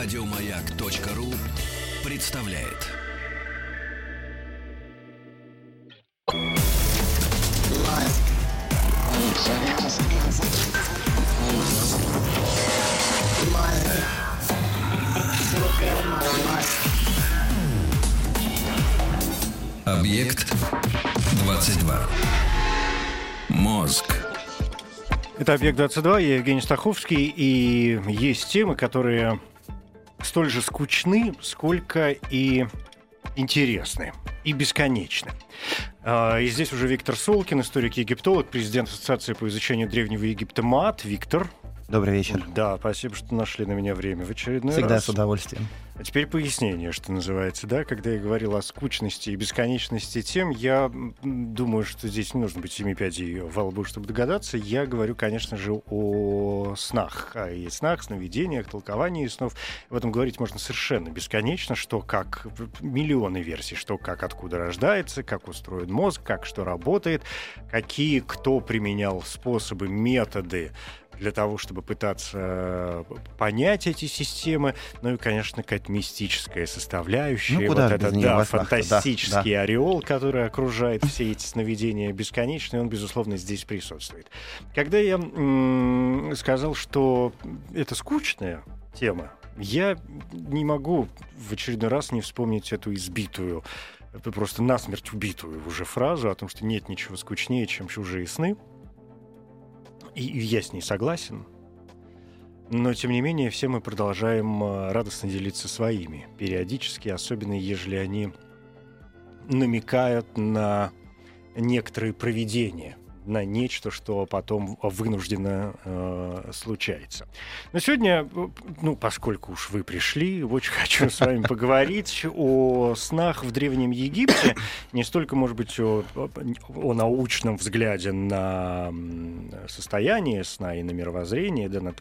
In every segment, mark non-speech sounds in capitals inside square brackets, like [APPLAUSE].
Радиомаяк.ру представляет. Объект 22. Мозг. Это «Объект-22», я Евгений Стаховский, и есть темы, которые столь же скучны, сколько и интересны, и бесконечны. А, И здесь уже Виктор Солкин, историк-египтолог, президент Ассоциации по изучению Древнего Египта МАТ. Виктор. Добрый вечер. Да, спасибо, что нашли на меня время в очередной Всегда раз. с удовольствием. А теперь пояснение, что называется, да, когда я говорил о скучности и бесконечности тем, я думаю, что здесь не нужно быть семи пядей во лбу, чтобы догадаться. Я говорю, конечно же, о снах, а и снах, сновидениях, толковании снов. В этом говорить можно совершенно бесконечно, что как миллионы версий, что как откуда рождается, как устроен мозг, как что работает, какие кто применял способы, методы для того, чтобы пытаться э, понять эти системы. Ну и, конечно, какая-то мистическая составляющая. Ну, куда вот этот, да, снах-то, да, фантастический ореол, который окружает все эти сновидения бесконечные, он, безусловно, здесь присутствует. Когда я м, сказал, что это скучная тема, я не могу в очередной раз не вспомнить эту избитую, это просто насмерть убитую уже фразу о том, что нет ничего скучнее, чем чужие сны. И я с ней согласен. Но, тем не менее, все мы продолжаем э, радостно делиться своими. Периодически, особенно ежели они намекают на некоторые проведения, на нечто, что потом вынужденно э, случается. Но сегодня, э, ну, поскольку уж вы пришли, очень [LAUGHS] хочу с вами поговорить о снах в Древнем Египте. [COUGHS] Не столько, может быть, о, о научном взгляде на состояние сна и на мировоззрение, да, на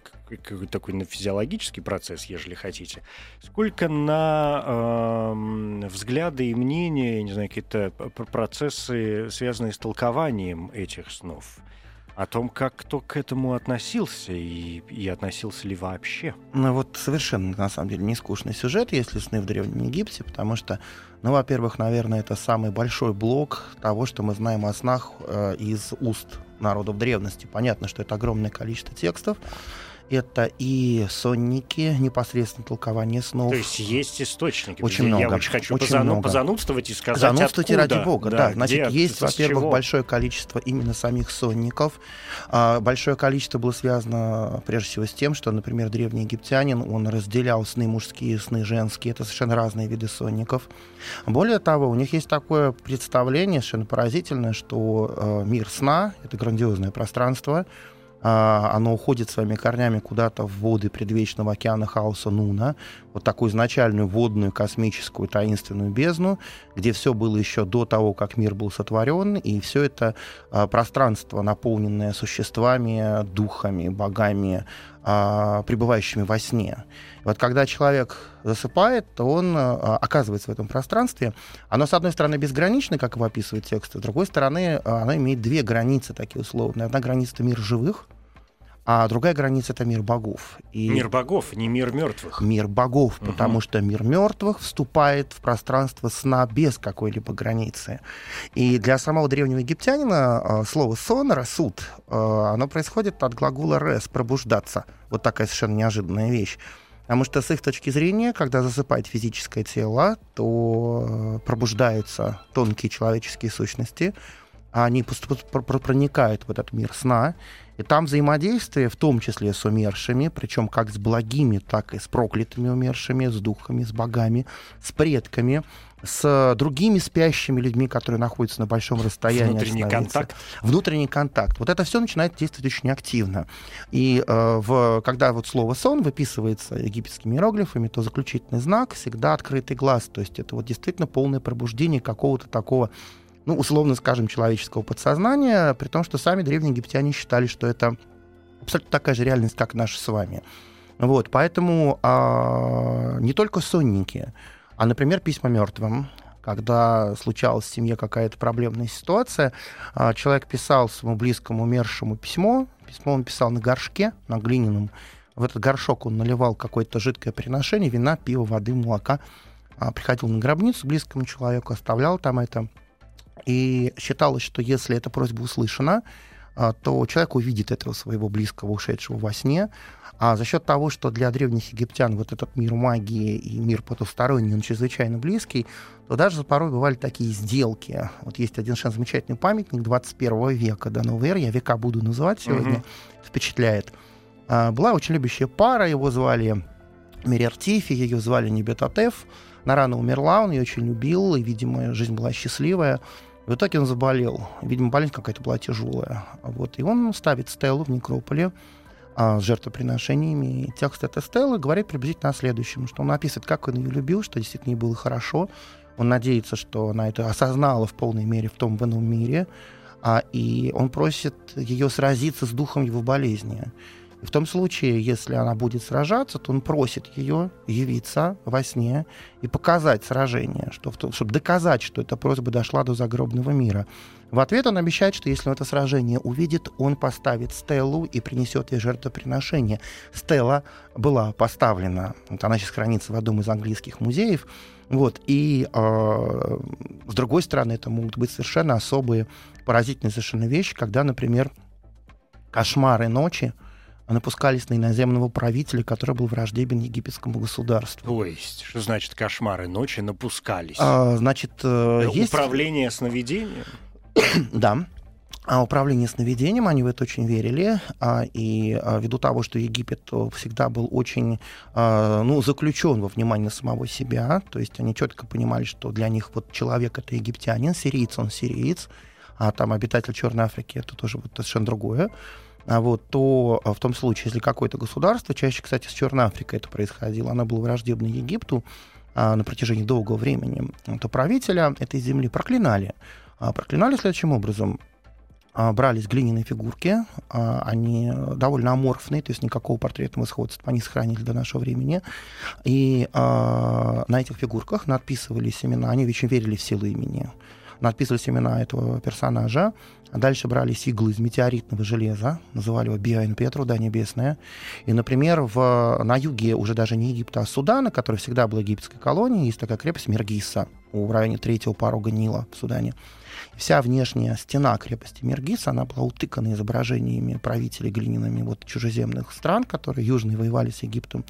такой на физиологический процесс, ежели хотите, сколько на эм, взгляды и мнения, не знаю, какие-то процессы, связанные с толкованием этих снов. О том, как кто к этому относился и, и относился ли вообще. Ну вот совершенно, на самом деле, не скучный сюжет, если сны в Древнем Египте, потому что, ну, во-первых, наверное, это самый большой блок того, что мы знаем о снах э, из уст народов древности. Понятно, что это огромное количество текстов. Это и сонники, непосредственно толкование снов. То есть есть источники. Очень Я много, очень хочу очень позану- много. позанудствовать и сказать, Занудствуйте откуда. ради бога, да. Значит, где, есть, во-первых, большое количество именно самих сонников. А, большое количество было связано, прежде всего, с тем, что, например, древний египтянин, он разделял сны мужские, сны женские. Это совершенно разные виды сонников. Более того, у них есть такое представление совершенно поразительное, что э, мир сна — это грандиозное пространство, оно уходит своими корнями куда-то в воды предвечного океана хаоса Нуна, вот такую изначальную водную космическую таинственную бездну, где все было еще до того, как мир был сотворен, и все это а, пространство, наполненное существами, духами, богами, а, пребывающими во сне. Вот когда человек засыпает, то он а, оказывается в этом пространстве. Оно, с одной стороны, безгранично, как его описывает текст, с другой стороны, а, оно имеет две границы такие условные. Одна граница — это мир живых, а другая граница — это мир богов. И Мир богов, не мир мертвых. мир богов, Мгм. потому что мир мертвых вступает в пространство сна без какой-либо границы. И для самого древнего египтянина э, слово сон, рассуд, э, оно происходит от глагола рес, пробуждаться. Вот такая совершенно неожиданная вещь. Потому что с их точки зрения, когда засыпает физическое тело, то э, пробуждаются тонкие человеческие сущности, они пр- пр- проникают в этот мир сна, и там взаимодействие, в том числе с умершими, причем как с благими, так и с проклятыми умершими, с духами, с богами, с предками, с другими спящими людьми, которые находятся на большом расстоянии. Внутренний контакт. Внутренний контакт. Вот это все начинает действовать очень активно. И э, в, когда вот слово сон выписывается египетскими иероглифами, то заключительный знак всегда открытый глаз. То есть это вот действительно полное пробуждение какого-то такого ну, условно скажем, человеческого подсознания, при том, что сами древние египтяне считали, что это абсолютно такая же реальность, как наша с вами. Вот, поэтому а, не только сонники, а, например, письма мертвым, когда случалась в семье какая-то проблемная ситуация, а, человек писал своему близкому умершему письмо, письмо он писал на горшке, на глиняном, В этот горшок он наливал какое-то жидкое приношение, вина, пива, воды, молока. А, приходил на гробницу близкому человеку, оставлял там это. И считалось, что если эта просьба услышана, а, то человек увидит этого своего близкого, ушедшего во сне. А за счет того, что для древних египтян вот этот мир магии и мир потусторонний, он чрезвычайно близкий, то даже порой бывали такие сделки. Вот есть один совершенно замечательный памятник 21 века до новой эры, я века буду называть сегодня, mm-hmm. впечатляет. А, была очень любящая пара, его звали Мирертифи, ее звали Небетатеф. Она рано умерла, он ее очень любил, и, видимо, жизнь была счастливая. В итоге он заболел. Видимо, болезнь какая-то была тяжелая. Вот. И он ставит стелу в некрополе а, с жертвоприношениями. И текст этой стелы говорит приблизительно о следующем, что он описывает, как он ее любил, что действительно ей было хорошо. Он надеется, что она это осознала в полной мере в том в ином мире. А, и он просит ее сразиться с духом его болезни. И в том случае, если она будет сражаться, то он просит ее явиться во сне и показать сражение, что, чтобы доказать, что эта просьба дошла до загробного мира. В ответ он обещает, что если он это сражение увидит, он поставит стелу и принесет ей жертвоприношение. Стелла была поставлена, вот она сейчас хранится в одном из английских музеев, вот, и э, с другой стороны, это могут быть совершенно особые, поразительные совершенно вещи, когда, например, кошмары ночи, напускались на иноземного правителя, который был враждебен египетскому государству. То есть, что значит кошмары ночи напускались? А, значит, э, э есть... Управление сновидением? [COUGHS] да. А управление сновидением, они в это очень верили, а, и а, ввиду того, что Египет э, всегда был очень а, ну, заключен во внимание самого себя, то есть они четко понимали, что для них вот человек это египтянин, сириец он сириец, а там обитатель Черной Африки это тоже вот совершенно другое. А вот, то а, в том случае, если какое-то государство, чаще, кстати, с Черной Африкой это происходило, оно было враждебно Египту а, на протяжении долгого времени, то правителя этой земли проклинали. Проклинали следующим образом. Брались глиняные фигурки, они довольно аморфные, то есть никакого портретного сходства они сохранили до нашего времени. И на этих фигурках надписывались имена, они очень верили в силу имени надписывались имена этого персонажа, дальше брались иглы из метеоритного железа, называли его Биоин Петру, да, небесная. И, например, в, на юге уже даже не Египта, а Судана, который всегда был египетской колонией, есть такая крепость Мергиса в районе третьего порога Нила в Судане. Вся внешняя стена крепости Мергис, она была утыкана изображениями правителей глиняными вот чужеземных стран, которые южные воевали с Египтом.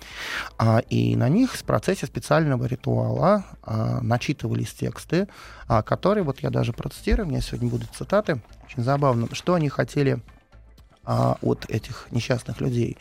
А, и на них в процессе специального ритуала а, начитывались тексты, а, которые, вот я даже процитирую, у меня сегодня будут цитаты, очень забавно, что они хотели а, от этих несчастных людей.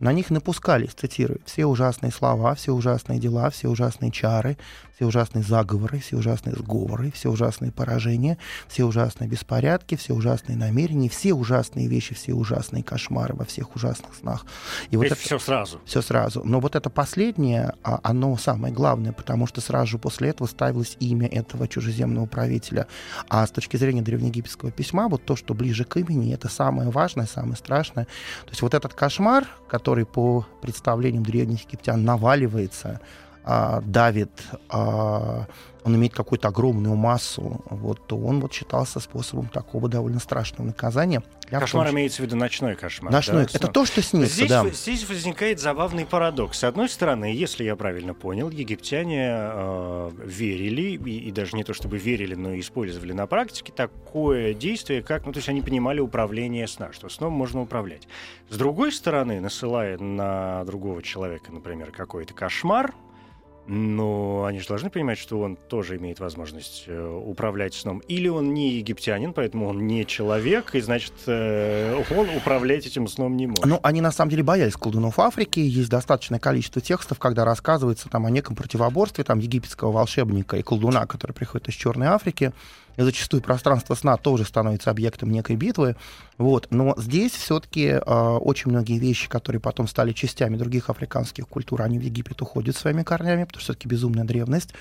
На них напускались, цитирую, все ужасные слова, все ужасные дела, все ужасные чары, все ужасные заговоры, все ужасные сговоры, все ужасные поражения, все ужасные беспорядки, все ужасные намерения, все ужасные вещи, все ужасные кошмары во всех ужасных снах. И вот это все сразу. Все сразу. Но вот это последнее, а, оно самое главное, потому что сразу же после этого ставилось имя этого чужеземного правителя. А с точки зрения древнеегипетского письма, вот то, что ближе к имени, это самое важное, самое страшное. То есть вот этот кошмар, который который по представлениям древних египтян наваливается, а, давит, а, он имеет какую-то огромную массу, вот, то он вот считался способом такого довольно страшного наказания. Кошмар том, имеется в виду ночной кошмар. Ночной. Да? Это то, что снится, здесь, да. Здесь возникает забавный парадокс. С одной стороны, если я правильно понял, египтяне э, верили, и, и даже не то чтобы верили, но использовали на практике такое действие, как, ну, то есть они понимали управление сна, что сном можно управлять. С другой стороны, насылая на другого человека, например, какой-то кошмар, но они же должны понимать, что он тоже имеет возможность э, управлять сном. Или он не египтянин, поэтому он не человек, и значит, э, он управлять этим сном не может. Ну, они на самом деле боялись колдунов Африки. Есть достаточное количество текстов, когда рассказывается там о неком противоборстве там, египетского волшебника и колдуна, который приходит из Черной Африки зачастую пространство сна тоже становится объектом некой битвы. Вот. Но здесь все-таки э, очень многие вещи, которые потом стали частями других африканских культур, они в Египет уходят своими корнями, потому что все-таки безумная древность.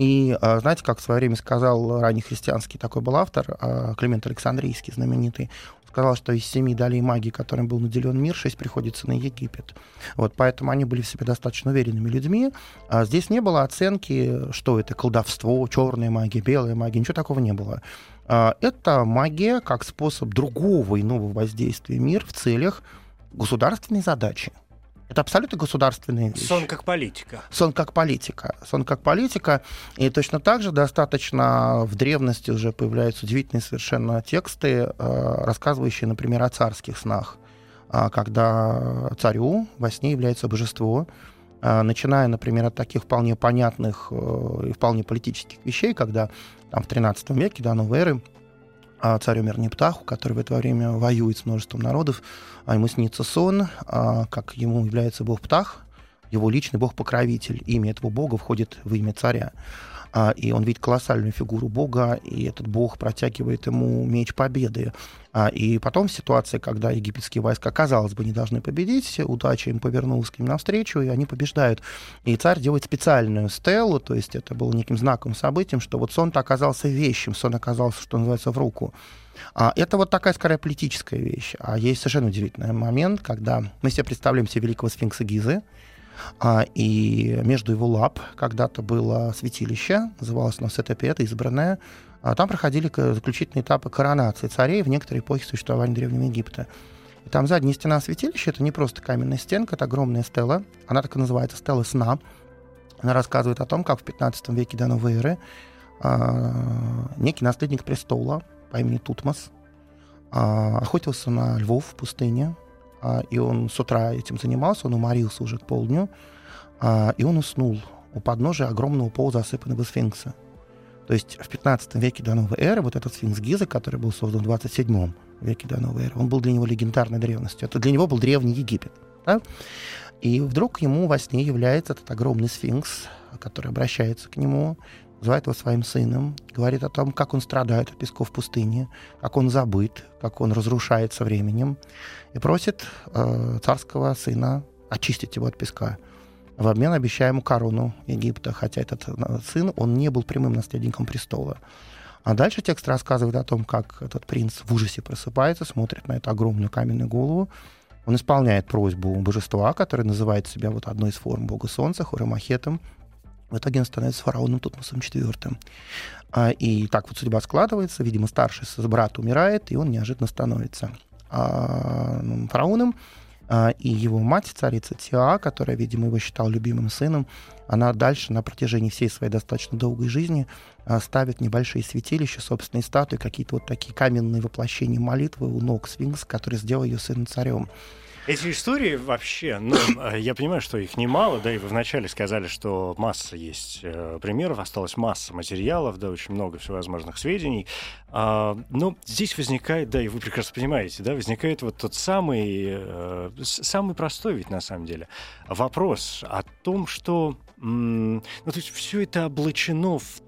И э, знаете, как в свое время сказал ранний христианский такой был автор, э, Климент Александрийский, знаменитый, сказал, что из семи долей магии, которым был наделен мир, шесть приходится на Египет. Вот, поэтому они были в себе достаточно уверенными людьми. А здесь не было оценки, что это колдовство, черная магия, белая магия, ничего такого не было. А, это магия как способ другого иного воздействия мир в целях государственной задачи. Это абсолютно государственная вещь. Сон как политика. Сон как политика. Сон как политика. И точно так же достаточно в древности уже появляются удивительные совершенно тексты, э, рассказывающие, например, о царских снах. А, когда царю во сне является божество, а, начиная, например, от таких вполне понятных э, и вполне политических вещей, когда там, в XIII веке до новой эры а, царю Мернептаху, который в это время воюет с множеством народов, а ему снится сон, а, как ему является бог Птах, его личный бог-покровитель. Имя этого бога входит в имя царя. А, и он видит колоссальную фигуру Бога, и этот Бог протягивает ему меч победы. А, и потом в ситуации, когда египетские войска, казалось бы, не должны победить, удача им повернулась к ним навстречу, и они побеждают. И царь делает специальную стелу, то есть это было неким знаком, событием, что вот сон оказался вещим, сон оказался, что называется, в руку. А это вот такая, скорее, политическая вещь. А есть совершенно удивительный момент, когда мы себе представляем себе великого сфинкса Гизы, и между его лап когда-то было святилище, называлось оно Сетепет, избранное. А там проходили заключительные этапы коронации царей в некоторые эпохи существования Древнего Египта. И там задняя стена святилища — это не просто каменная стенка, это огромная стела. Она так и называется «стела сна». Она рассказывает о том, как в 15 веке до новой эры а, некий наследник престола по имени Тутмос а, охотился на львов в пустыне, а, и он с утра этим занимался, он уморился уже к полдню, а, и он уснул у подножия огромного пола, засыпанного сфинкса. То есть в 15 веке до новой эры вот этот сфинкс Гиза, который был создан в 27 веке до новой эры, он был для него легендарной древностью. Это для него был древний Египет. Да? И вдруг ему во сне является этот огромный сфинкс, который обращается к нему, называет его своим сыном, говорит о том, как он страдает от песков пустыни, как он забыт, как он разрушается временем, и просит э, царского сына очистить его от песка. В обмен обещая ему корону Египта, хотя этот э, сын, он не был прямым наследником престола. А дальше текст рассказывает о том, как этот принц в ужасе просыпается, смотрит на эту огромную каменную голову, он исполняет просьбу божества, которое называет себя вот одной из форм бога солнца, Хурамахетом, в итоге он становится фараоном Тутмосом IV. А, и так вот судьба складывается. Видимо, старший брат умирает, и он неожиданно становится а, ну, фараоном. А, и его мать, царица Тиа, которая, видимо, его считала любимым сыном, она дальше на протяжении всей своей достаточно долгой жизни ставит небольшие святилища, собственные статуи, какие-то вот такие каменные воплощения молитвы у ног сфинкс, который сделал ее сыном царем. Эти истории вообще, ну, э, я понимаю, что их немало, да, и вы вначале сказали, что масса есть э, примеров, осталась масса материалов, да, очень много всевозможных сведений. А, но здесь возникает, да, и вы прекрасно понимаете, да, возникает вот тот самый, э, самый простой ведь на самом деле вопрос о том, что, ну, то есть все это облачено в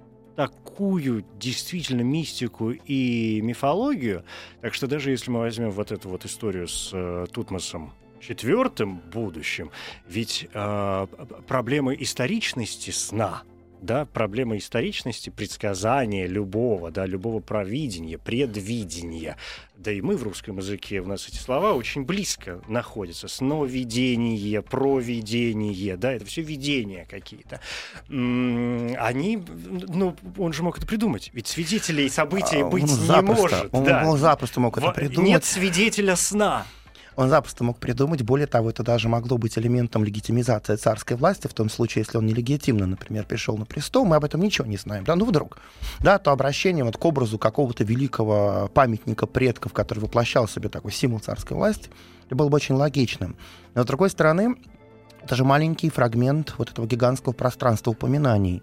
такую действительно мистику и мифологию. Так что даже если мы возьмем вот эту вот историю с э, Тутмосом четвертым будущим, ведь э, проблема историчности сна да, проблема историчности, предсказания любого, да, любого провидения, предвидения. Да и мы в русском языке, у нас эти слова очень близко находятся. Сновидение, провидение, да, это все видения какие-то. Они, ну, он же мог это придумать. Ведь свидетелей событий а, быть не может. Он, да. он запросто мог это придумать. Нет свидетеля сна он запросто мог придумать. Более того, это даже могло быть элементом легитимизации царской власти, в том случае, если он нелегитимно, например, пришел на престол, мы об этом ничего не знаем. Да, ну вдруг. Да, то обращение вот к образу какого-то великого памятника предков, который воплощал себе такой символ царской власти, было бы очень логичным. Но, с другой стороны, это же маленький фрагмент вот этого гигантского пространства упоминаний.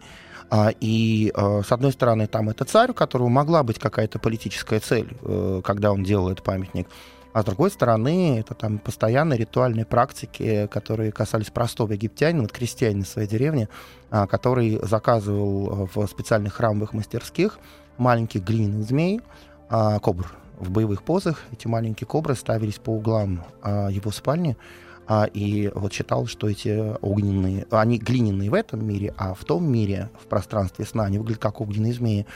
А, и, а, с одной стороны, там это царь, у которого могла быть какая-то политическая цель, э, когда он делал этот памятник. А с другой стороны, это там постоянные ритуальные практики, которые касались простого египтянина, вот крестьянина своей деревне, а, который заказывал в специальных храмовых мастерских маленьких глиняных змей, а, кобр в боевых позах. Эти маленькие кобры ставились по углам а, его спальни, и вот считал, что эти огненные, они глиняные в этом мире, а в том мире, в пространстве сна, они выглядят как огненные змеи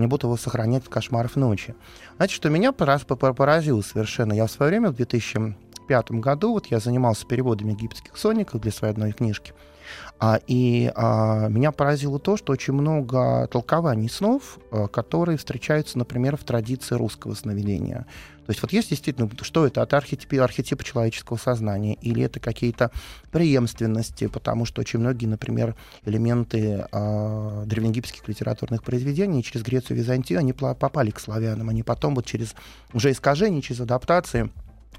они будут его сохранять от кошмаров ночи. Знаете, что меня поразило совершенно? Я в свое время, в 2000 2005 году вот я занимался переводами египетских сонников для своей одной книжки. А, и а, меня поразило то, что очень много толкований снов, а, которые встречаются, например, в традиции русского сновидения. То есть вот есть действительно, что это, это архетипы человеческого сознания, или это какие-то преемственности, потому что очень многие, например, элементы э, древнеегипетских литературных произведений через Грецию и Византию, они попали к славянам, они потом вот через уже искажения, через адаптации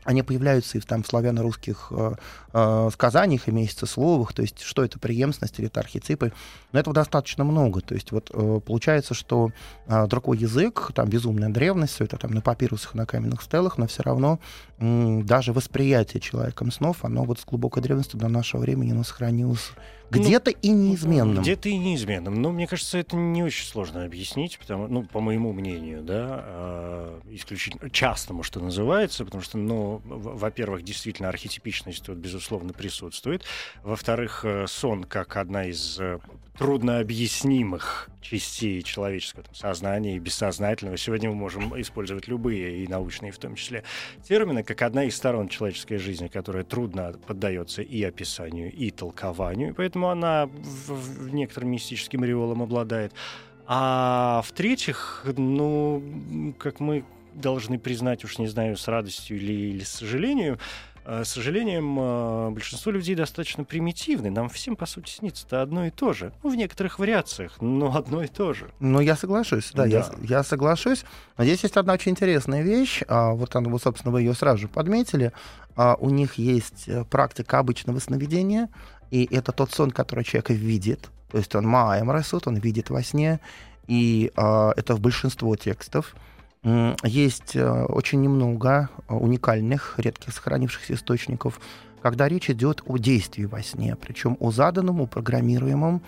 они появляются и в, там, славяно-русских э, э, сказаниях и месяцесловах, то есть что это преемственность или это архетипы. Но этого достаточно много. То есть вот э, получается, что э, другой язык, там безумная древность, все это там на папирусах, на каменных стелах, но все равно даже восприятие человеком снов, оно вот с глубокой древности до нашего времени оно сохранилось где-то ну, и неизменным. Где-то и неизменным. Но мне кажется, это не очень сложно объяснить, потому, ну, по моему мнению, да, э, исключительно частному, что называется, потому что, ну, во-первых, действительно архетипичность тут, безусловно, присутствует. Во-вторых, э, сон как одна из э, труднообъяснимых частей человеческого там, сознания и бессознательного. Сегодня мы можем использовать любые, и научные в том числе, термины, как одна из сторон человеческой жизни, которая трудно поддается и описанию, и толкованию, поэтому она в, в некоторым мистическим ореолом обладает. А в-третьих, ну, как мы должны признать, уж не знаю, с радостью или, или с сожалением, с сожалением, э, большинство людей достаточно примитивны. Нам всем, по сути, снится это одно и то же. Ну, в некоторых вариациях, но одно и то же. Ну, я соглашусь, да, да. Я, я соглашусь. Но здесь есть одна очень интересная вещь. А, вот, она, вот, собственно, вы ее сразу же подметили. А, у них есть э, практика обычного сновидения, и это тот сон, который человек видит. То есть он маем рисует, он видит во сне, и а, это в большинство текстов. Есть э, очень немного э, уникальных, редких сохранившихся источников, когда речь идет о действии во сне, причем о заданном, о программируемом,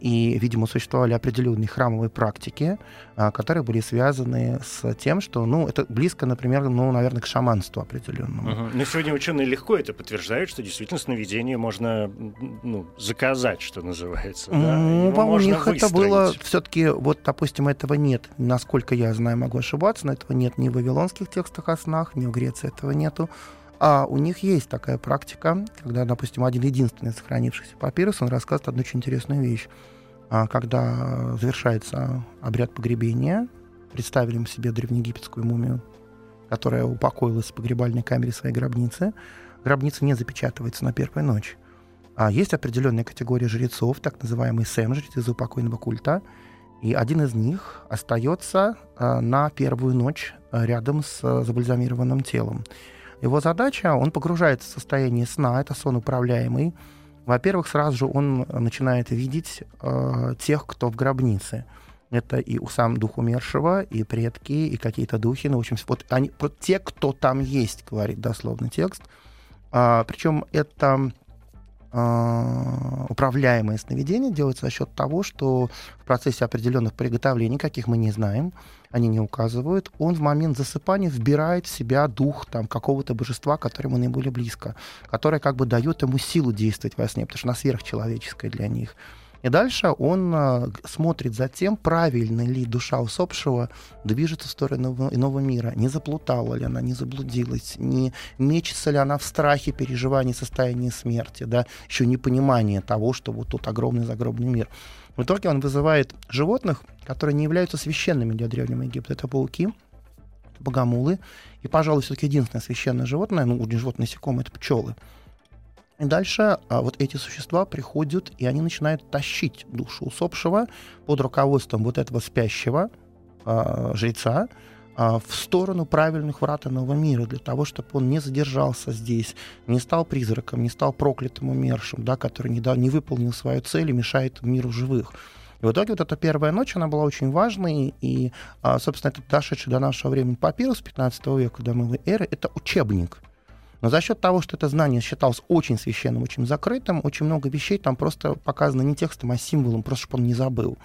и, видимо, существовали определенные храмовые практики, а, которые были связаны с тем, что, ну, это близко, например, ну, наверное, к шаманству определенному. Угу. Но сегодня ученые легко это подтверждают, что действительно сновидение можно ну, заказать, что называется. Да? Ну, у них выстроить. это было все-таки, вот, допустим, этого нет. Насколько я знаю, могу ошибаться, но этого нет ни в вавилонских текстах о снах, ни в Греции этого нету. А у них есть такая практика, когда, допустим, один единственный сохранившийся папирус, он рассказывает одну очень интересную вещь. А, когда завершается обряд погребения, представили себе древнеегипетскую мумию, которая упокоилась в погребальной камере своей гробницы. Гробница не запечатывается на первую ночь. А есть определенная категория жрецов, так называемые сэм, жрецы заупокойного культа, и один из них остается а, на первую ночь а, рядом с забальзамированным телом. Его задача, он погружается в состояние сна, это сон управляемый. Во-первых, сразу же он начинает видеть э, тех, кто в гробнице. Это и сам дух умершего, и предки, и какие-то духи. Ну, в общем, вот они, вот те, кто там есть, говорит дословно текст. А, причем это а, управляемое сновидение делается за счет того, что в процессе определенных приготовлений, каких мы не знаем, они не указывают, он в момент засыпания вбирает в себя дух там, какого-то божества, которому наиболее близко, которое как бы дает ему силу действовать во сне, потому что она сверхчеловеческая для них. И дальше он э, смотрит за тем, правильно ли душа усопшего движется в сторону иного мира, не заплутала ли она, не заблудилась, не мечется ли она в страхе, переживании состояния смерти, да, еще непонимание того, что вот тут огромный загробный мир. В итоге он вызывает животных, которые не являются священными для Древнего Египта. Это пауки, богомолы, и, пожалуй, все-таки единственное священное животное, ну, не животное, насекомое, это пчелы. И дальше а, вот эти существа приходят, и они начинают тащить душу усопшего под руководством вот этого спящего а, жреца в сторону правильных врат иного мира, для того, чтобы он не задержался здесь, не стал призраком, не стал проклятым умершим, да, который не, дал, не выполнил свою цель и мешает миру живых. И в итоге вот эта первая ночь, она была очень важной, и, а, собственно, этот дошедший до нашего времени папирус 15 века, до новой эры, это учебник но за счет того, что это знание считалось очень священным, очень закрытым, очень много вещей там просто показано не текстом, а символом, просто чтобы он не забыл.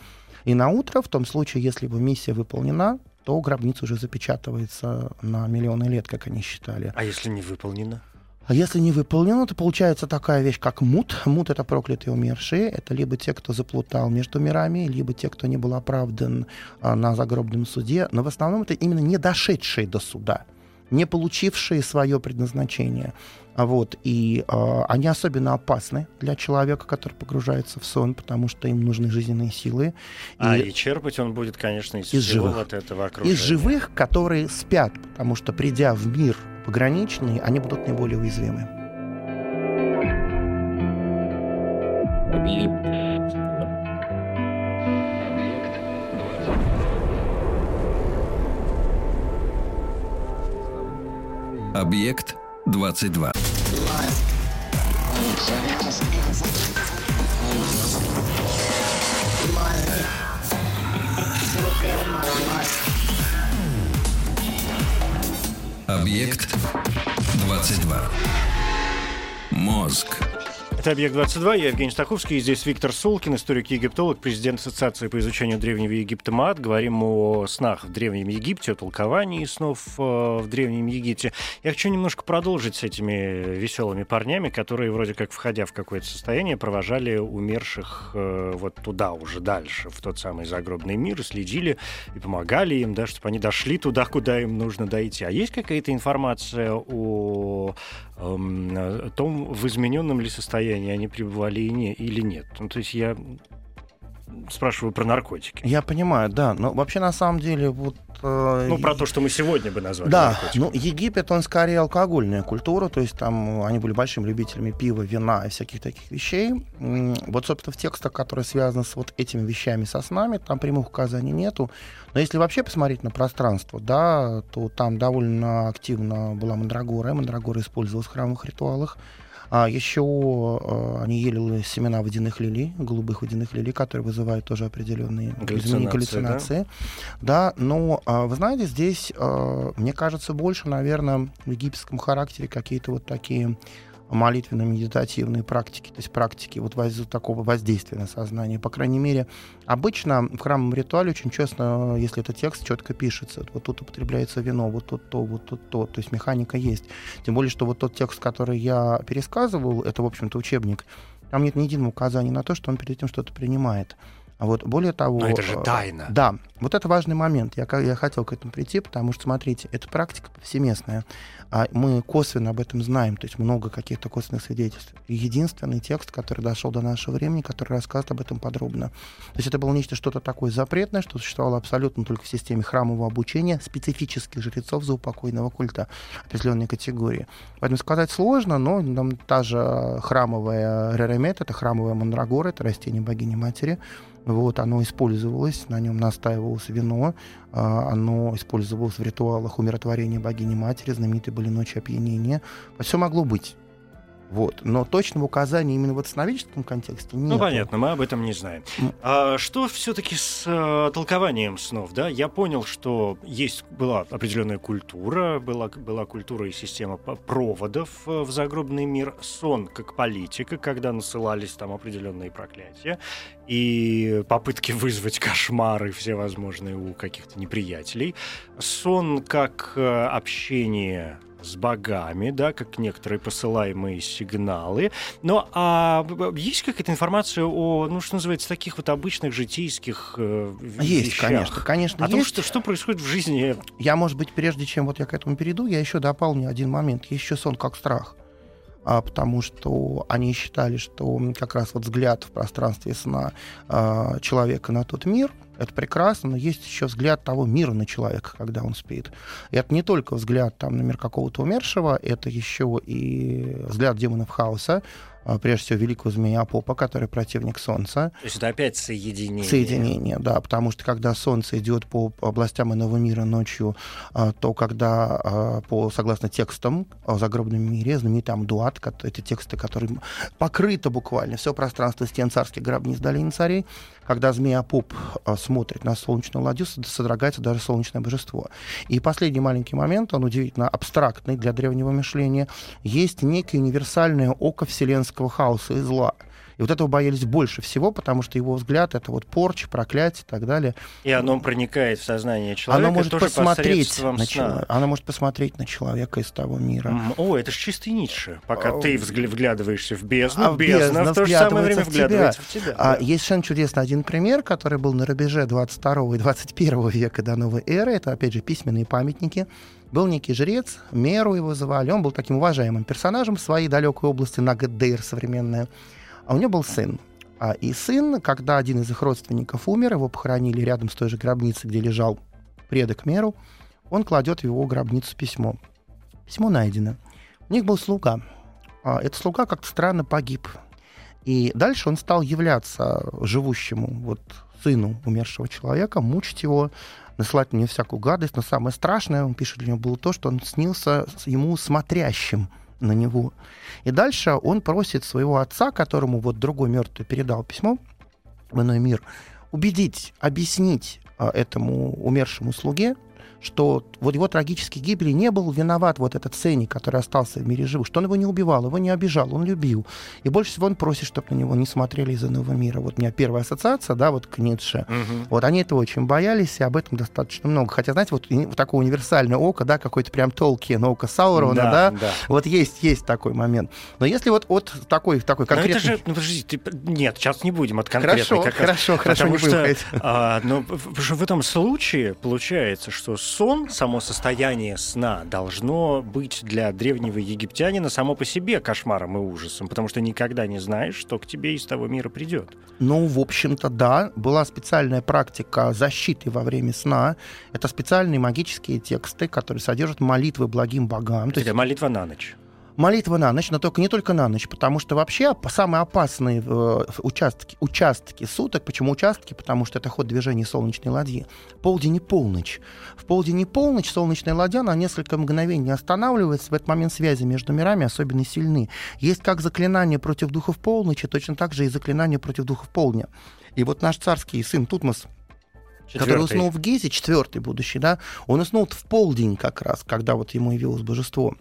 И на утро, в том случае, если бы миссия выполнена, то гробница уже запечатывается на миллионы лет, как они считали. А если не выполнена? А если не выполнено, то получается такая вещь, как мут. Мут — это проклятые умершие. Это либо те, кто заплутал между мирами, либо те, кто не был оправдан а, на загробном суде. Но в основном это именно не дошедшие до суда. не получившие свое предназначение. А Вот, и э, они особенно опасны для человека, который погружается в сон, потому что им нужны жизненные силы. А и, и черпать он будет, конечно, из, из живых. вот этого окружения. Из живых, которые спят, потому что, придя в мир пограничный, они будут наиболее уязвимы. Объект 22. Объект 22. Мозг. Это «Объект-22», я Евгений Стаховский, и здесь Виктор Солкин, историк-египтолог, президент Ассоциации по изучению Древнего Египта МААТ. Говорим о снах в Древнем Египте, о толковании снов э, в Древнем Египте. Я хочу немножко продолжить с этими веселыми парнями, которые вроде как, входя в какое-то состояние, провожали умерших э, вот туда уже дальше, в тот самый загробный мир, и следили и помогали им, да, чтобы они дошли туда, куда им нужно дойти. А есть какая-то информация о том, в измененном ли состоянии они пребывали или нет. Ну, то есть я спрашиваю про наркотики. Я понимаю, да. Но вообще, на самом деле, вот... Э, ну, про то, что мы сегодня бы назвали Да, наркотиками. ну, Египет, он скорее алкогольная культура, то есть там они были большими любителями пива, вина и всяких таких вещей. Вот, собственно, в текстах, которые связаны с вот этими вещами, со снами, там прямых указаний нету. Но если вообще посмотреть на пространство, да, то там довольно активно была мандрагора, мандрагора использовалась в храмовых ритуалах. А еще э, они ели семена водяных лилий, голубых водяных лилий, которые вызывают тоже определенные галлюцинации. галлюцинации. Да? да, но э, вы знаете, здесь, э, мне кажется, больше, наверное, в египетском характере какие-то вот такие молитвенно-медитативные практики, то есть практики вот воз, такого воздействия на сознание. По крайней мере, обычно в храмовом ритуале очень часто, если это текст, четко пишется. Вот тут употребляется вино, вот тут то, вот тут то. То есть механика есть. Тем более, что вот тот текст, который я пересказывал, это, в общем-то, учебник, там нет ни единого указания на то, что он перед этим что-то принимает. А вот более того... Но это же тайна. Да, вот это важный момент. Я, я хотел к этому прийти, потому что, смотрите, это практика повсеместная. А мы косвенно об этом знаем, то есть много каких-то косвенных свидетельств. Единственный текст, который дошел до нашего времени, который рассказывает об этом подробно. То есть это было нечто что-то такое запретное, что существовало абсолютно только в системе храмового обучения специфических жрецов за упокойного культа определенной категории. Поэтому сказать сложно, но там та же храмовая реремет, это храмовая мандрагора, это растение богини-матери, вот, оно использовалось, на нем настаивалось вино, а, оно использовалось в ритуалах умиротворения богини-матери, знаменитые были ночи опьянения. Все могло быть. Вот. Но точного указания именно в сновидческом контексте нет. Ну, понятно, мы об этом не знаем. А что все-таки с а, толкованием снов? Да? Я понял, что есть была определенная культура, была, была культура и система проводов э, в загробный мир, сон как политика, когда насылались там определенные проклятия, и попытки вызвать кошмары всевозможные у каких-то неприятелей. Сон как э, общение с богами, да, как некоторые посылаемые сигналы. Но а есть какая-то информация о, ну, что называется, таких вот обычных житейских э, Есть, вещах? конечно, конечно, О том, что, что происходит в жизни. Я, может быть, прежде чем вот я к этому перейду, я еще дополню один момент. Есть еще сон как страх а, потому что они считали, что как раз вот взгляд в пространстве сна а, человека на тот мир — это прекрасно, но есть еще взгляд того мира на человека, когда он спит. И это не только взгляд там, на мир какого-то умершего, это еще и взгляд демонов хаоса, прежде всего, великого змея Попа, который противник Солнца. То есть это опять соединение. Соединение, да, потому что когда Солнце идет по областям иного мира ночью, а, то когда, а, по, согласно текстам о загробном мире, знаменитый Амдуат, эти тексты, которые покрыто буквально все пространство стен царских гробниц долины царей, когда змея Поп смотрит на солнечную ладью, содрогается даже солнечное божество. И последний маленький момент, он удивительно абстрактный для древнего мышления, есть некое универсальное око вселенского хаоса и зла. И вот этого боялись больше всего, потому что его взгляд — это вот порча, проклятие и так далее. И оно проникает в сознание человека Оно может посмотреть на человека. Оно может посмотреть на человека из того мира. О, это ж чистый Ницше. Пока А, ты вглядываешься в бездну, а бездна, бездна в то же самое время в тебя. вглядывается в тебя. А, да. Есть совершенно чудесный один пример, который был на рубеже 22 и 21 века до новой эры. Это, опять же, письменные памятники. Был некий жрец, Меру его звали. Он был таким уважаемым персонажем в своей далекой области, Нагадейр современная. А у него был сын. А, и сын, когда один из их родственников умер, его похоронили рядом с той же гробницей, где лежал предок Меру, он кладет в его гробницу письмо. Письмо найдено. У них был слуга. А, Этот слуга как-то странно погиб. И дальше он стал являться живущему вот сыну умершего человека, мучить его, насылать на него всякую гадость. Но самое страшное, он пишет, для него было то, что он снился ему смотрящим на него. И дальше он просит своего отца, которому вот другой мертвый передал письмо в иной мир, убедить, объяснить а, этому умершему слуге, что вот его трагической гибели не был виноват вот этот ценник, который остался в мире живых, что он его не убивал, его не обижал, он любил. И больше всего он просит, чтобы на него не смотрели из иного мира. Вот у меня первая ассоциация, да, вот к Ницше. Мгм. Вот они этого очень боялись, и об этом достаточно много. Хотя, знаете, вот, вот такое универсальное око, да, какой-то прям Толкин, око Саурона, да, да. вот есть, есть такой момент. Но если вот от такой, такой Но конкретный... это же, ну подожди, ты, нет, сейчас не будем от конкретной. Хорошо, как раз. хорошо, хорошо, Потому не будем что, а, ну, в- в этом случае получается, что сон, само состояние сна должно быть для древнего египтянина само по себе кошмаром и ужасом, потому что никогда не знаешь, что к тебе из того мира придет. Ну, в общем-то, да. Была специальная практика защиты во время сна. Это специальные магические тексты, которые содержат молитвы благим богам. То есть Это молитва на ночь. Молитва на ночь, но только не только на ночь, потому что вообще самые опасные э, участки, участки суток, почему участки? Потому что это ход движения солнечной ладьи. Полдень и полночь. В полдень и полночь солнечная ладья на несколько мгновений останавливается. В этот момент связи между мирами особенно сильны. Есть как заклинание против духов полночи, точно так же и заклинание против духов полдня. И вот наш царский сын Тутмос который Четвёртый. уснул в Гизе, четвертый будущий, да, он уснул в полдень как раз, когда вот ему явилось божество.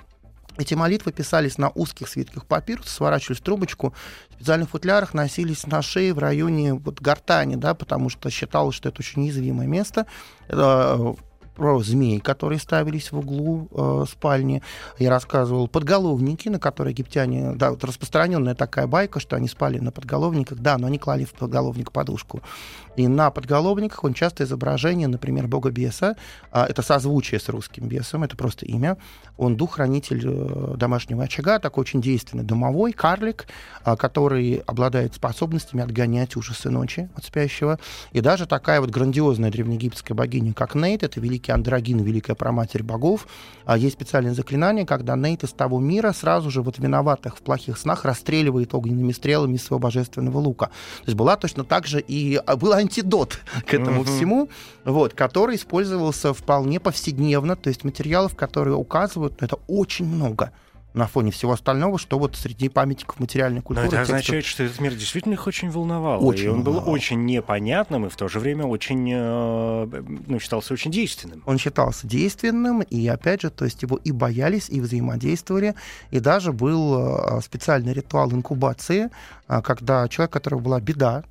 Эти молитвы писались на узких свитках папируса, сворачивались в трубочку, в специальных футлярах носились на шее в районе вот гортани, да, потому что считалось, что это очень уязвимое место. Это, э, про змей, которые ставились в углу э, спальни. Я рассказывал подголовники, на которые египтяне... Да, вот распространенная такая байка, что они спали на подголовниках. Да, но они клали в подголовник подушку. И на подголовниках он часто изображение, например, бога беса. А, это созвучие с русским бесом, это просто имя. Он дух-хранитель э, домашнего очага, такой очень действенный домовой, карлик, а, который обладает способностями отгонять ужасы ночи от спящего. И даже такая вот грандиозная древнеегипетская богиня, как Нейт, это великий андрогин, великая проматерь богов. А, есть специальное заклинание, когда Нейт из того мира сразу же вот виноватых в плохих снах расстреливает огненными стрелами из своего божественного лука. То есть была точно так же и а, был антидот к этому Мгм. всему, вот, который использовался вполне повседневно, то есть материалов, которые указывают, это очень много на фоне всего остального, что вот среди памятников материальной Но культуры. это текстов- означает, что этот мир действительно их очень волновал. Очень и он был волновал. очень непонятным и в то же время очень, э, ну, считался очень действенным. Он считался действенным, и опять же, то есть его и боялись, и взаимодействовали, и даже был э, специальный ритуал инкубации, а, когда человек, у которого была беда,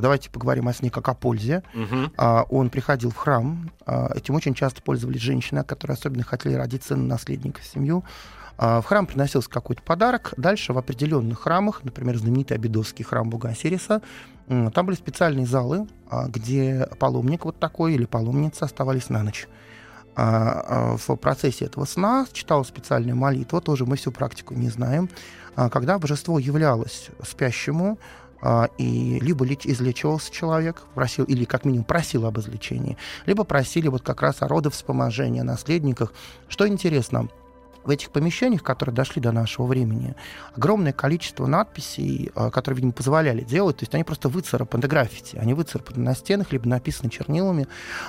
давайте поговорим о сне как о пользе, Мгм. а, он приходил в храм, а, этим очень часто пользовались женщины, которые особенно хотели родить сына наследника в семью, А, в храм приносился какой-то подарок. Дальше в определенных храмах, например, знаменитый Абидосский храм бога Осириса, там были специальные залы, а, где паломник вот такой или паломница оставались на ночь. А, а, В процессе этого сна читалась специальная молитва, тоже мы всю практику не знаем, когда божество являлось спящему, и либо леч- излечивался человек, просил, или как минимум просил об излечении, либо просили вот как раз о родовспоможении, о наследниках. Что интересно, в этих помещениях, которые дошли до нашего времени, огромное количество надписей, а, которые, видимо, позволяли делать, то есть они просто выцарапаны граффити, они выцарапаны на стенах, либо написаны чернилами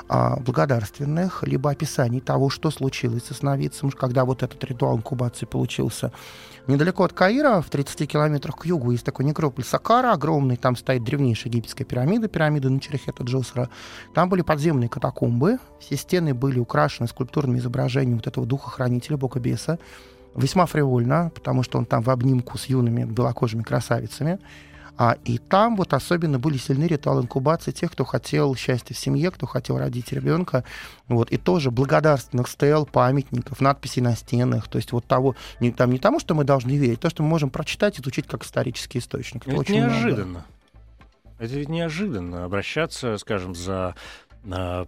а, благодарственных, либо описаний того, что случилось со сновидцем, когда вот этот ритуал инкубации получился. Недалеко от Каира, в 30 километрах к югу, есть такой некрополь Сакара, огромный, там стоит древнейшая египетская пирамида, пирамида Начерехета Джосера. Там были подземные катакомбы, все стены были украшены скульптурными изображениями вот этого духа-хранителя, бога беса. Весьма фривольно, потому что он там в обнимку с юными белокожими красавицами. А, и там вот особенно были сильны ритуалы инкубации тех, кто хотел счастья в семье, кто хотел родить ребенка. Вот, и тоже благодарственных стел, памятников, надписей на стенах. То есть вот того, не, там, не тому, что мы должны верить, то, что мы можем прочитать, изучить как исторический источник. Это, Это неожиданно. Много. Это ведь неожиданно обращаться, скажем, за а,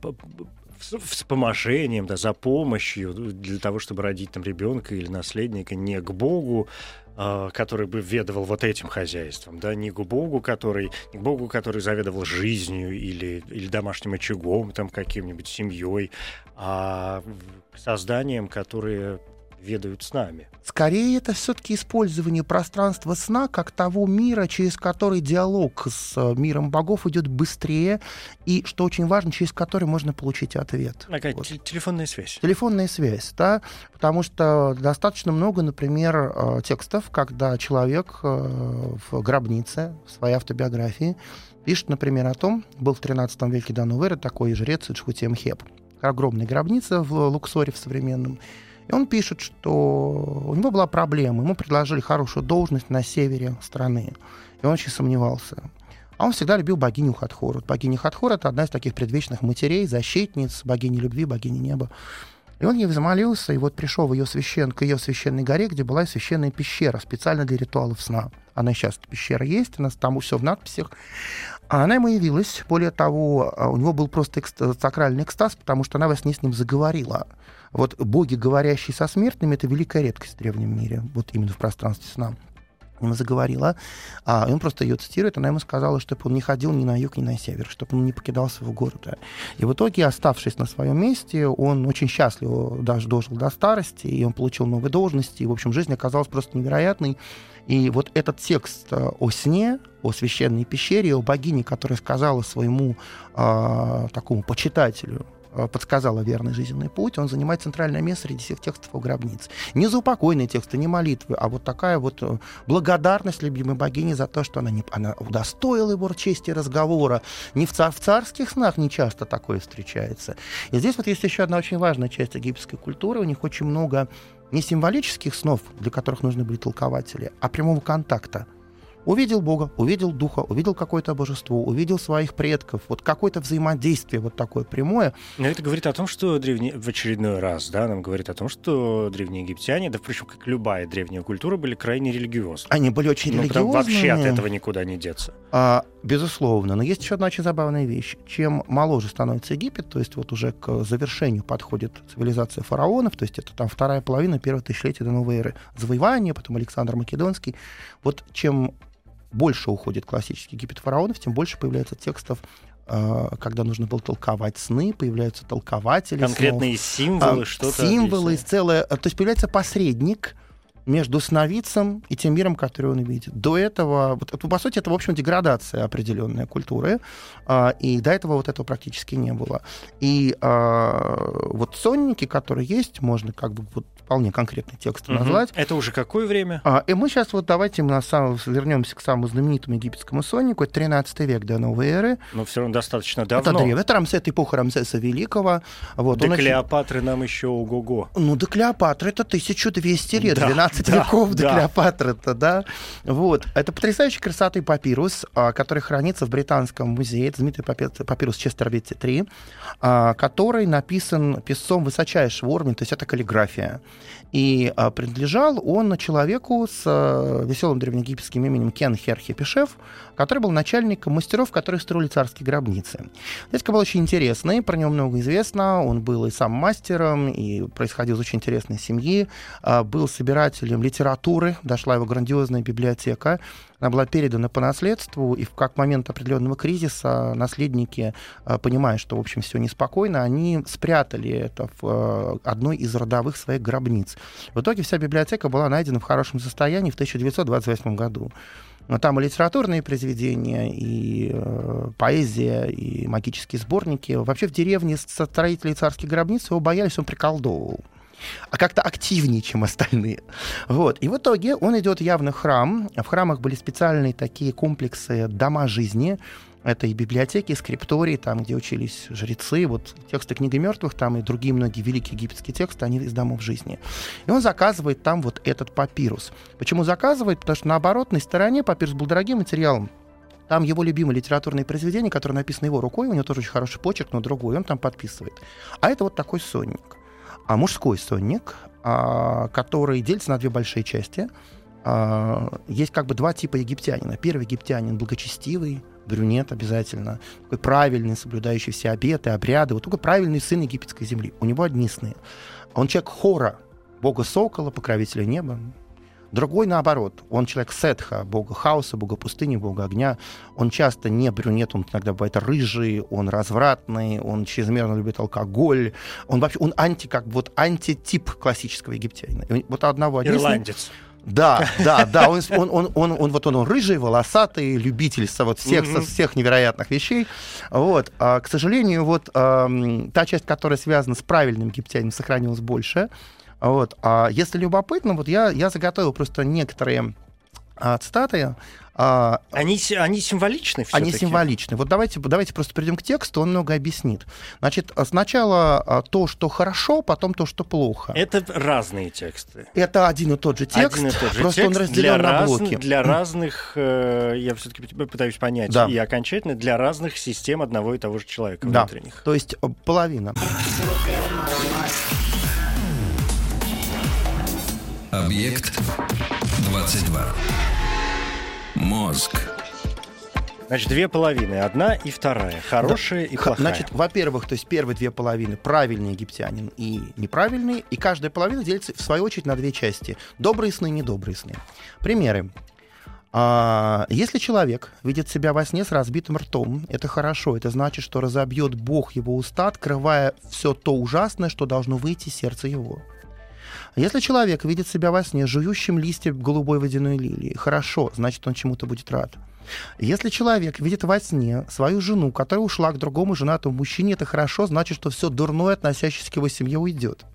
вспоможением, да, за помощью для того, чтобы родить там ребенка или наследника не к Богу, а, который бы ведовал вот этим хозяйством, да, не к Богу, который, не к Богу, который заведовал жизнью или, или домашним очагом, там, каким-нибудь семьей, а к созданиям, которые ведают с нами. Скорее, это все-таки использование пространства сна как того мира, через который диалог с э, миром богов идет быстрее, и, что очень важно, через который можно получить ответ. Такая вот. телефонная связь. Телефонная связь, да, потому что достаточно много, например, э, текстов, когда человек э, в гробнице, в своей автобиографии, пишет, например, о том, был в 13 веке до новой эры такой жрец Иджхутемхеп. Огромная гробница в Луксоре в современном, и он пишет, что у него была проблема. Ему предложили хорошую должность на севере страны. И он очень сомневался. А он всегда любил богиню Хатхор. Вот богиня Хатхор — это одна из таких предвечных матерей, защитниц, богини любви, богини неба. И он ей взмолился, и вот пришел в ее священ, к ее священной горе, где была священная пещера, специально для ритуалов сна. Она сейчас, пещера есть, у нас там все в надписях. А она ему явилась. Более того, а, у него был просто экст- сакральный экстаз, потому что она во сне с ним заговорила. Вот боги, говорящие со смертными, это великая редкость в древнем мире, вот именно в пространстве сна ему заговорила, а, он просто ее цитирует, она ему сказала, чтобы он не ходил ни на юг, ни на север, чтобы он не покидал своего города. И в итоге, оставшись на своем месте, он очень счастливо даже дожил до старости, и он получил новые должности, и, в общем, жизнь оказалась просто невероятной. И вот этот текст о сне, о священной пещере, о богине, которая сказала своему э, такому почитателю, подсказала верный жизненный путь, он занимает центральное место среди всех текстов о гробнице. Не заупокойные тексты, не молитвы, а вот такая вот э, благодарность любимой богине за то, что она, не, она удостоила его чести разговора. Не в, цар, в царских снах не часто такое встречается. И здесь вот есть еще одна очень важная часть египетской культуры. У них очень много не символических снов, для которых нужны были толкователи, а прямого контакта – увидел Бога, увидел Духа, увидел какое-то божество, увидел своих предков, вот какое-то взаимодействие вот такое прямое. Но это говорит о том, что древние, в очередной раз, да, нам говорит о том, что древние египтяне, да, впрочем, как любая древняя культура, были крайне религиозны. Они были очень ну, религиозны. вообще от этого никуда не деться. А, безусловно. Но есть еще одна очень забавная вещь. Чем моложе становится Египет, то есть вот уже к завершению подходит цивилизация фараонов, то есть это там вторая половина первого тысячелетия до новой эры. Завоевание, потом Александр Македонский. Вот чем больше уходит классический Египет фараонов, тем больше появляется текстов э, когда нужно было толковать сны, появляются толкователи. Конкретные снов, символы, а, что-то. Символы, целое. То есть появляется посредник, между сновидцем и тем миром, который он видит. До этого, вот, по сути, это, в общем, деградация определенной культуры, а, и до этого вот этого практически не было. И а, вот сонники, которые есть, можно как бы вот вполне конкретный текст угу. назвать. Это уже какое время? А, и мы сейчас вот давайте мы на самом, вернемся к самому знаменитому египетскому соннику. Это 13 век до новой эры. Но все равно достаточно давно. Это древно. Это Рамсес, эпоха Рамсеса Великого. Вот, до Клеопатры очень... нам еще ого-го. Ну, до Клеопатры это 1200 лет, да. 12 15 да, веков до да. Клеопатры-то, да. Вот. Это потрясающей красоты папирус, а, который хранится в Британском музее. Это знаменитый папирус Честервитти 3, а, который написан писцом высочайшего уровня, то есть это каллиграфия. И а, принадлежал он человеку с веселым древнеегипетским именем Кен Херхепишев, который был начальником мастеров, которые строили царские гробницы. Дядька был очень интересный, про него много известно. Он был и сам мастером, и происходил из очень интересной семьи, был собирателем литературы, дошла его грандиозная библиотека, она была передана по наследству, и в как момент определенного кризиса наследники, э, понимая, что, в общем, все неспокойно, они спрятали это в э, одной из родовых своих гробниц. В итоге вся библиотека была найдена в хорошем состоянии в 1928 году. Но там и литературные произведения, и э, поэзия, и магические сборники. Вообще в деревне строителей царских гробниц его боялись, он приколдовывал а как-то активнее, чем остальные. Вот. И в итоге он идет явно в храм. В храмах были специальные такие комплексы дома жизни, Это и библиотеки, и скриптории, там, где учились жрецы. Вот тексты книги мертвых, там и другие многие великие египетские тексты, они из домов жизни. И он заказывает там вот этот папирус. Почему заказывает? Потому что на оборотной стороне папирус был дорогим материалом. Там его любимое литературное произведение, которое написано его рукой, у него тоже очень хороший почерк, но другой, он там подписывает. А это вот такой сонник. А мужской сонник, а, который делится на две большие части. А, есть как бы два типа египтянина. Первый египтянин благочестивый, брюнет обязательно, такой правильный, соблюдающий все обеты, обряды, вот такой правильный сын египетской земли. У него одни сны. Он человек хора, бога сокола, покровителя неба. Другой наоборот, он человек сетха, бога хаоса, бога пустыни, бога огня. Он часто не брюнет, он иногда бывает рыжий, он развратный, он чрезмерно любит алкоголь. Он вообще, он анти, как вот антитип классического египтянина. И вот одного Ирландец. Да, да, да, он, он, он, он, он, вот он, он рыжий, волосатый, любитель вот всех, mm-hmm. всех невероятных вещей. Вот, а, к сожалению, вот а, та часть, которая связана с правильным египтянином, сохранилась больше. Вот, а если любопытно, вот я, я заготовил просто некоторые а, цитаты а, они, они символичны Они символичны. Вот давайте, давайте просто перейдем к тексту, он много объяснит. Значит, сначала а, то, что хорошо, потом то, что плохо. Это разные тексты. Это один и тот же текст, один и тот же просто текст он разделен для на блоки. Для разных, э, я все-таки пытаюсь понять, да. и окончательно для разных систем одного и того же человека да. внутренних. То есть э, половина. Объект 22. Мозг. Значит, две половины. Одна и вторая. Хорошая да. и плохая. Значит, во-первых, то есть первые две половины правильный египтянин и неправильный. И каждая половина делится, в свою очередь, на две части. Добрые сны и недобрые сны. Примеры. А, если человек видит себя во сне с разбитым ртом, это хорошо. Это значит, что разобьет Бог его уста, открывая все то ужасное, что должно выйти из сердца его. Если человек видит себя во сне жующим листья голубой водяной лилии, хорошо, значит, он чему-то будет рад. Если человек видит во сне свою жену, которая ушла к другому женатому мужчине, это хорошо, значит, что все дурное, относящееся к его семье, уйдет.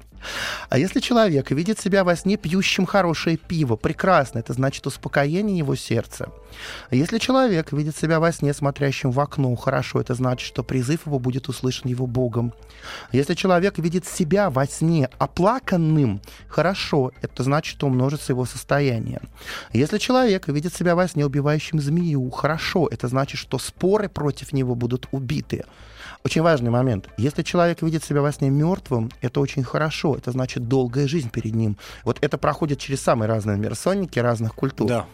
А если человек видит себя во сне пьющим хорошее пиво, прекрасно, это значит успокоение его сердца. А если человек видит себя во сне смотрящим в окно, хорошо, это значит, что призыв его будет услышан его Богом. А если человек видит себя во сне оплаканным, хорошо, это значит, что умножится его состояние. А если человек видит себя во сне убивающим змею, хорошо, это значит, что споры против него будут убиты. Очень важный момент. Если человек видит себя во сне мертвым, это очень хорошо. Это значит долгая жизнь перед ним. Вот это проходит через самые разные миросонники разных культур. Да.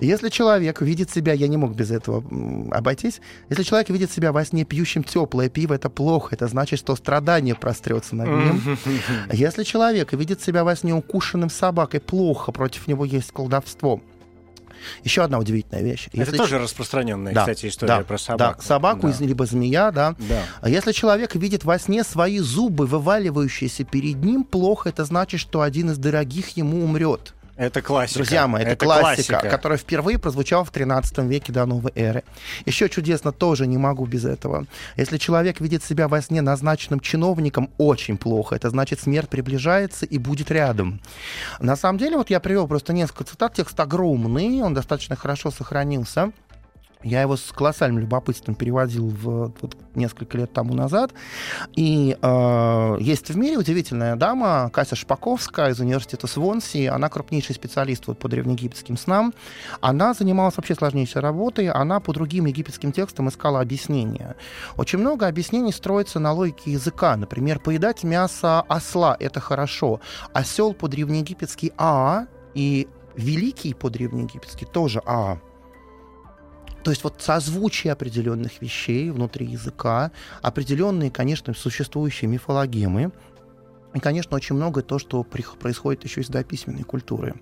Если человек видит себя, я не мог без этого обойтись, если человек видит себя во сне пьющим теплое пиво, это плохо, это значит, что страдание прострется над ним. Если человек видит себя во сне укушенным собакой, плохо, против него есть колдовство. Еще одна удивительная вещь. Это Если... тоже распространенная, да, кстати, история да, про собаку. Да, собаку, да. либо змея, да. да. А если человек видит во сне свои зубы, вываливающиеся перед ним, плохо, это значит, что один из дорогих ему умрет. Это классика. Друзья мои, это, это классика, классика, которая впервые прозвучала в 13 веке до новой эры. Еще чудесно тоже не могу без этого. Если человек видит себя во сне назначенным чиновником, очень плохо. Это значит, смерть приближается и будет рядом. На самом деле, вот я привел просто несколько цитат. Текст огромный, он достаточно хорошо сохранился. Я его с колоссальным любопытством переводил в, вот, несколько лет тому назад. И э, есть в мире удивительная дама, Кася Шпаковская из университета Свонси. Она крупнейший специалист вот, по древнеегипетским снам. Она занималась вообще сложнейшей работой. Она по другим египетским текстам искала объяснения. Очень много объяснений строится на логике языка. Например, поедать мясо осла — это хорошо. Осел по-древнеегипетски «а» и великий по-древнеегипетски тоже «а». То есть вот созвучие определенных вещей внутри языка, определенные, конечно, существующие мифологемы, и, конечно, очень многое то, что происходит еще из дописьменной культуры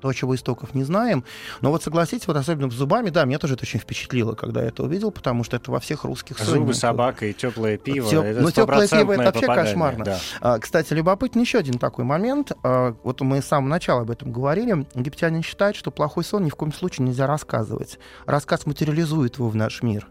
то, чего истоков не знаем. Но вот согласитесь, вот особенно с зубами, да, меня тоже это очень впечатлило, когда я это увидел, потому что это во всех русских Зубы, собака и теплое пиво. Теп... Это ну, теплое пиво это вообще попадание, кошмарно. Да. А, кстати, любопытный еще один такой момент. А, вот мы с самого начала об этом говорили. Египтянин считает, что плохой сон ни в коем случае нельзя рассказывать. Рассказ материализует его в наш мир.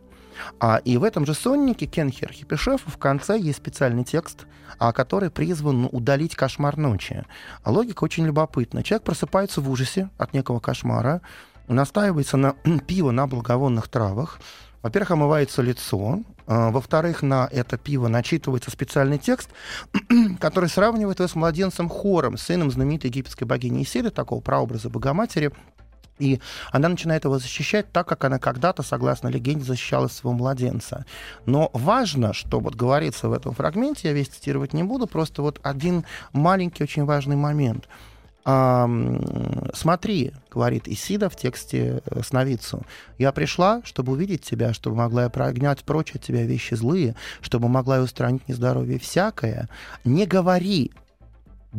А, и в этом же соннике Кенхер Хипешефа в конце есть специальный текст, а, который призван удалить кошмар ночи. Логика очень любопытна. Человек просыпается в ужасе от некого кошмара, настаивается на [CLEARS THROAT] пиво на благовонных травах, Во-первых, омывается лицо. А, во-вторых, на это пиво начитывается специальный текст, [CLEARS THROAT] который сравнивает его с младенцем Хором, сыном знаменитой египетской богини Исиды, такого прообраза Богоматери. И она начинает его защищать так, как она когда-то, согласно легенде, защищала своего младенца. Но важно, что вот говорится в этом фрагменте, я весь цитировать не буду, просто вот один маленький, очень важный момент – смотри, говорит Исида в тексте э, сновидцу, я пришла, чтобы увидеть тебя, чтобы могла я прогнать прочь от тебя вещи злые, чтобы могла я устранить нездоровье всякое. Не говори,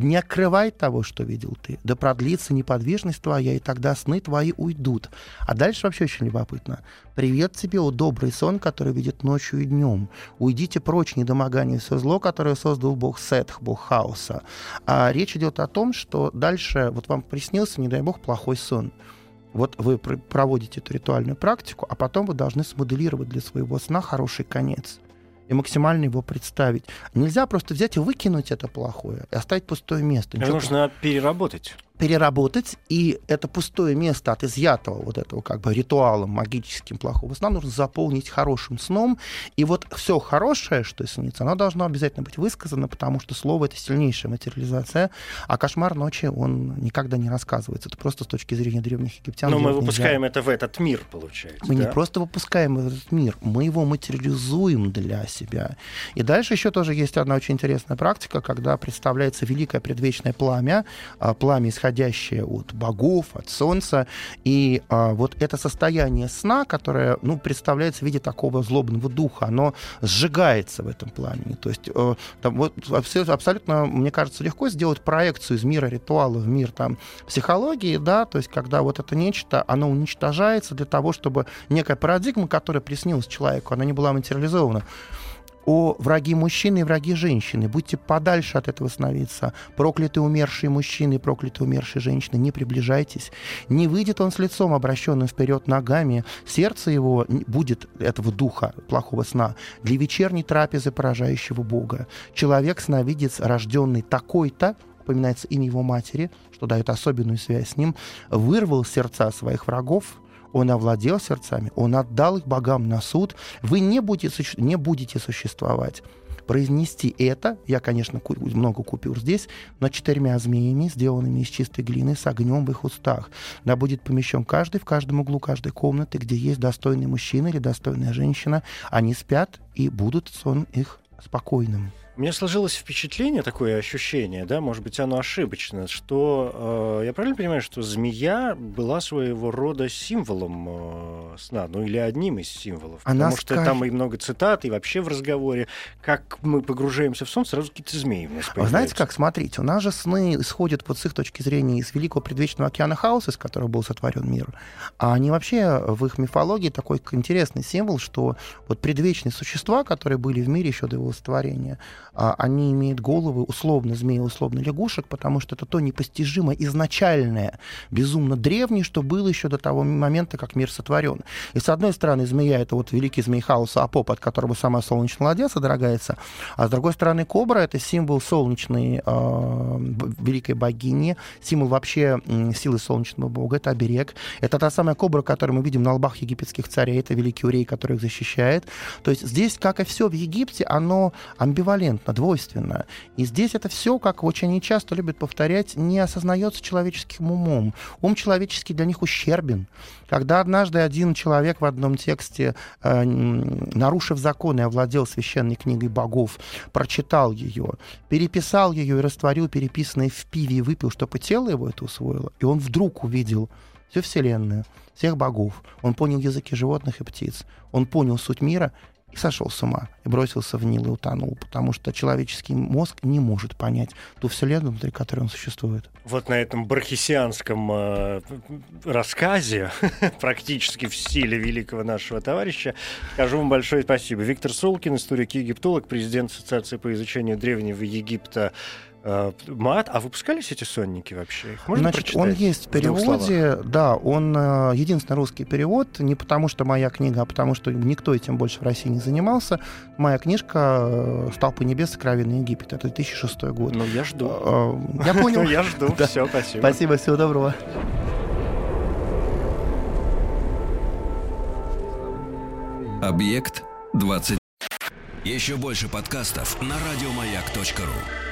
не открывай того, что видел ты. Да продлится неподвижность твоя, и тогда сны твои уйдут. А дальше вообще очень любопытно. Привет тебе, о добрый сон, который видит ночью и днем. Уйдите прочь недомогание все зло, которое создал Бог Сетх, Бог хаоса. А речь идет о том, что дальше вот вам приснился, не дай Бог, плохой сон. Вот вы проводите эту ритуальную практику, а потом вы должны смоделировать для своего сна хороший конец и максимально его представить. Нельзя просто взять и выкинуть это плохое и оставить пустое место. Это нужно переработать переработать, и это пустое место от изъятого вот этого как бы ритуала магическим плохого сна нужно заполнить хорошим сном, и вот все хорошее, что снится, оно должно обязательно быть высказано, потому что слово — это сильнейшая материализация, а кошмар ночи, он никогда не рассказывается. Это просто с точки зрения древних египтян. Но мы выпускаем нельзя. это в этот мир, получается. Мы да? не просто выпускаем в этот мир, мы его материализуем для себя. И дальше еще тоже есть одна очень интересная практика, когда представляется великое предвечное пламя, а, пламя, исходящее исходящее от богов, от солнца. И а, вот это состояние сна, которое ну, представляется в виде такого злобного духа, оно сжигается в этом пламени. То есть э, там, вот, абсолютно, мне кажется, легко сделать проекцию из мира ритуала в мир там, психологии, да, то есть когда вот это нечто, оно уничтожается для того, чтобы некая парадигма, которая приснилась человеку, она не была материализована о враги мужчины и враги женщины. Будьте подальше от этого сновидца. Проклятые умершие мужчины, проклятые умершие женщины, не приближайтесь. Не выйдет он с лицом, обращенным вперед ногами. Сердце его будет этого духа плохого сна для вечерней трапезы поражающего Бога. Человек сновидец, рожденный такой-то, упоминается имя его матери, что дает особенную связь с ним, вырвал сердца своих врагов, он овладел сердцами, он отдал их богам на суд, вы не будете, не будете существовать. Произнести это, я, конечно, много купюр здесь, но четырьмя змеями, сделанными из чистой глины, с огнем в их устах. Да будет помещен каждый в каждом углу каждой комнаты, где есть достойный мужчина или достойная женщина. Они спят, и будут сон их спокойным. У меня сложилось впечатление, такое ощущение, да, может быть, оно ошибочно, что э, я правильно понимаю, что змея была своего рода символом э, сна, ну или одним из символов. Она потому скажет... что там и много цитат, и вообще в разговоре, как мы погружаемся в сон, сразу какие-то змеи у нас появляются. Вы знаете как, смотрите, у нас же сны исходят вот с их точки зрения из великого предвечного океана хаоса, из которого был сотворен мир. А они вообще в их мифологии такой интересный символ, что вот предвечные существа, которые были в мире еще до его сотворения, а, они имеют головы условно змеи, условно лягушек, потому что это то непостижимо изначальное, безумно древнее, что было еще до того момента, как мир сотворен. И с одной стороны, змея — это вот великий змей хаоса Апоп, от которого сама солнечная ладья содрогается, а с другой стороны, кобра — это символ солнечной э, великой богини, символ вообще э, силы солнечного бога, это оберег. Это та самая кобра, которую мы видим на лбах египетских царей, это великий урей, который их защищает. То есть здесь, как и все в Египте, оно амбивалентно абсолютно. И здесь это все, как очень нечасто любят повторять, не осознается человеческим умом. Ум человеческий для них ущербен. Когда однажды один человек в одном тексте, э, нарушив и овладел священной книгой богов, прочитал ее, переписал ее и растворил переписанное в пиве и выпил, чтобы тело его это усвоило, и он вдруг увидел всю Вселенную, всех богов. Он понял языки животных и птиц. Он понял суть мира и сошел с ума, и бросился в Нил и утонул, потому что человеческий мозг не может понять ту вселенную, внутри которой он существует. Вот на этом бархисианском э, рассказе, [LAUGHS] практически в стиле великого нашего товарища, скажу вам большое спасибо. Виктор Солкин, историк-египтолог, президент Ассоциации по изучению Древнего Египта мат, а выпускались эти сонники вообще? Их можно Значит, прочитать? он есть в переводе, в да, он э, единственный русский перевод, не потому что моя книга, а потому что никто этим больше в России не занимался. Моя книжка э, «Столпы небес. Сокровенный Египет», это 2006 год. Ну, я жду. Я [LAUGHS] понял. Я жду, все, спасибо. Спасибо, всего доброго. Объект 20. Еще больше подкастов на радиомаяк.ру.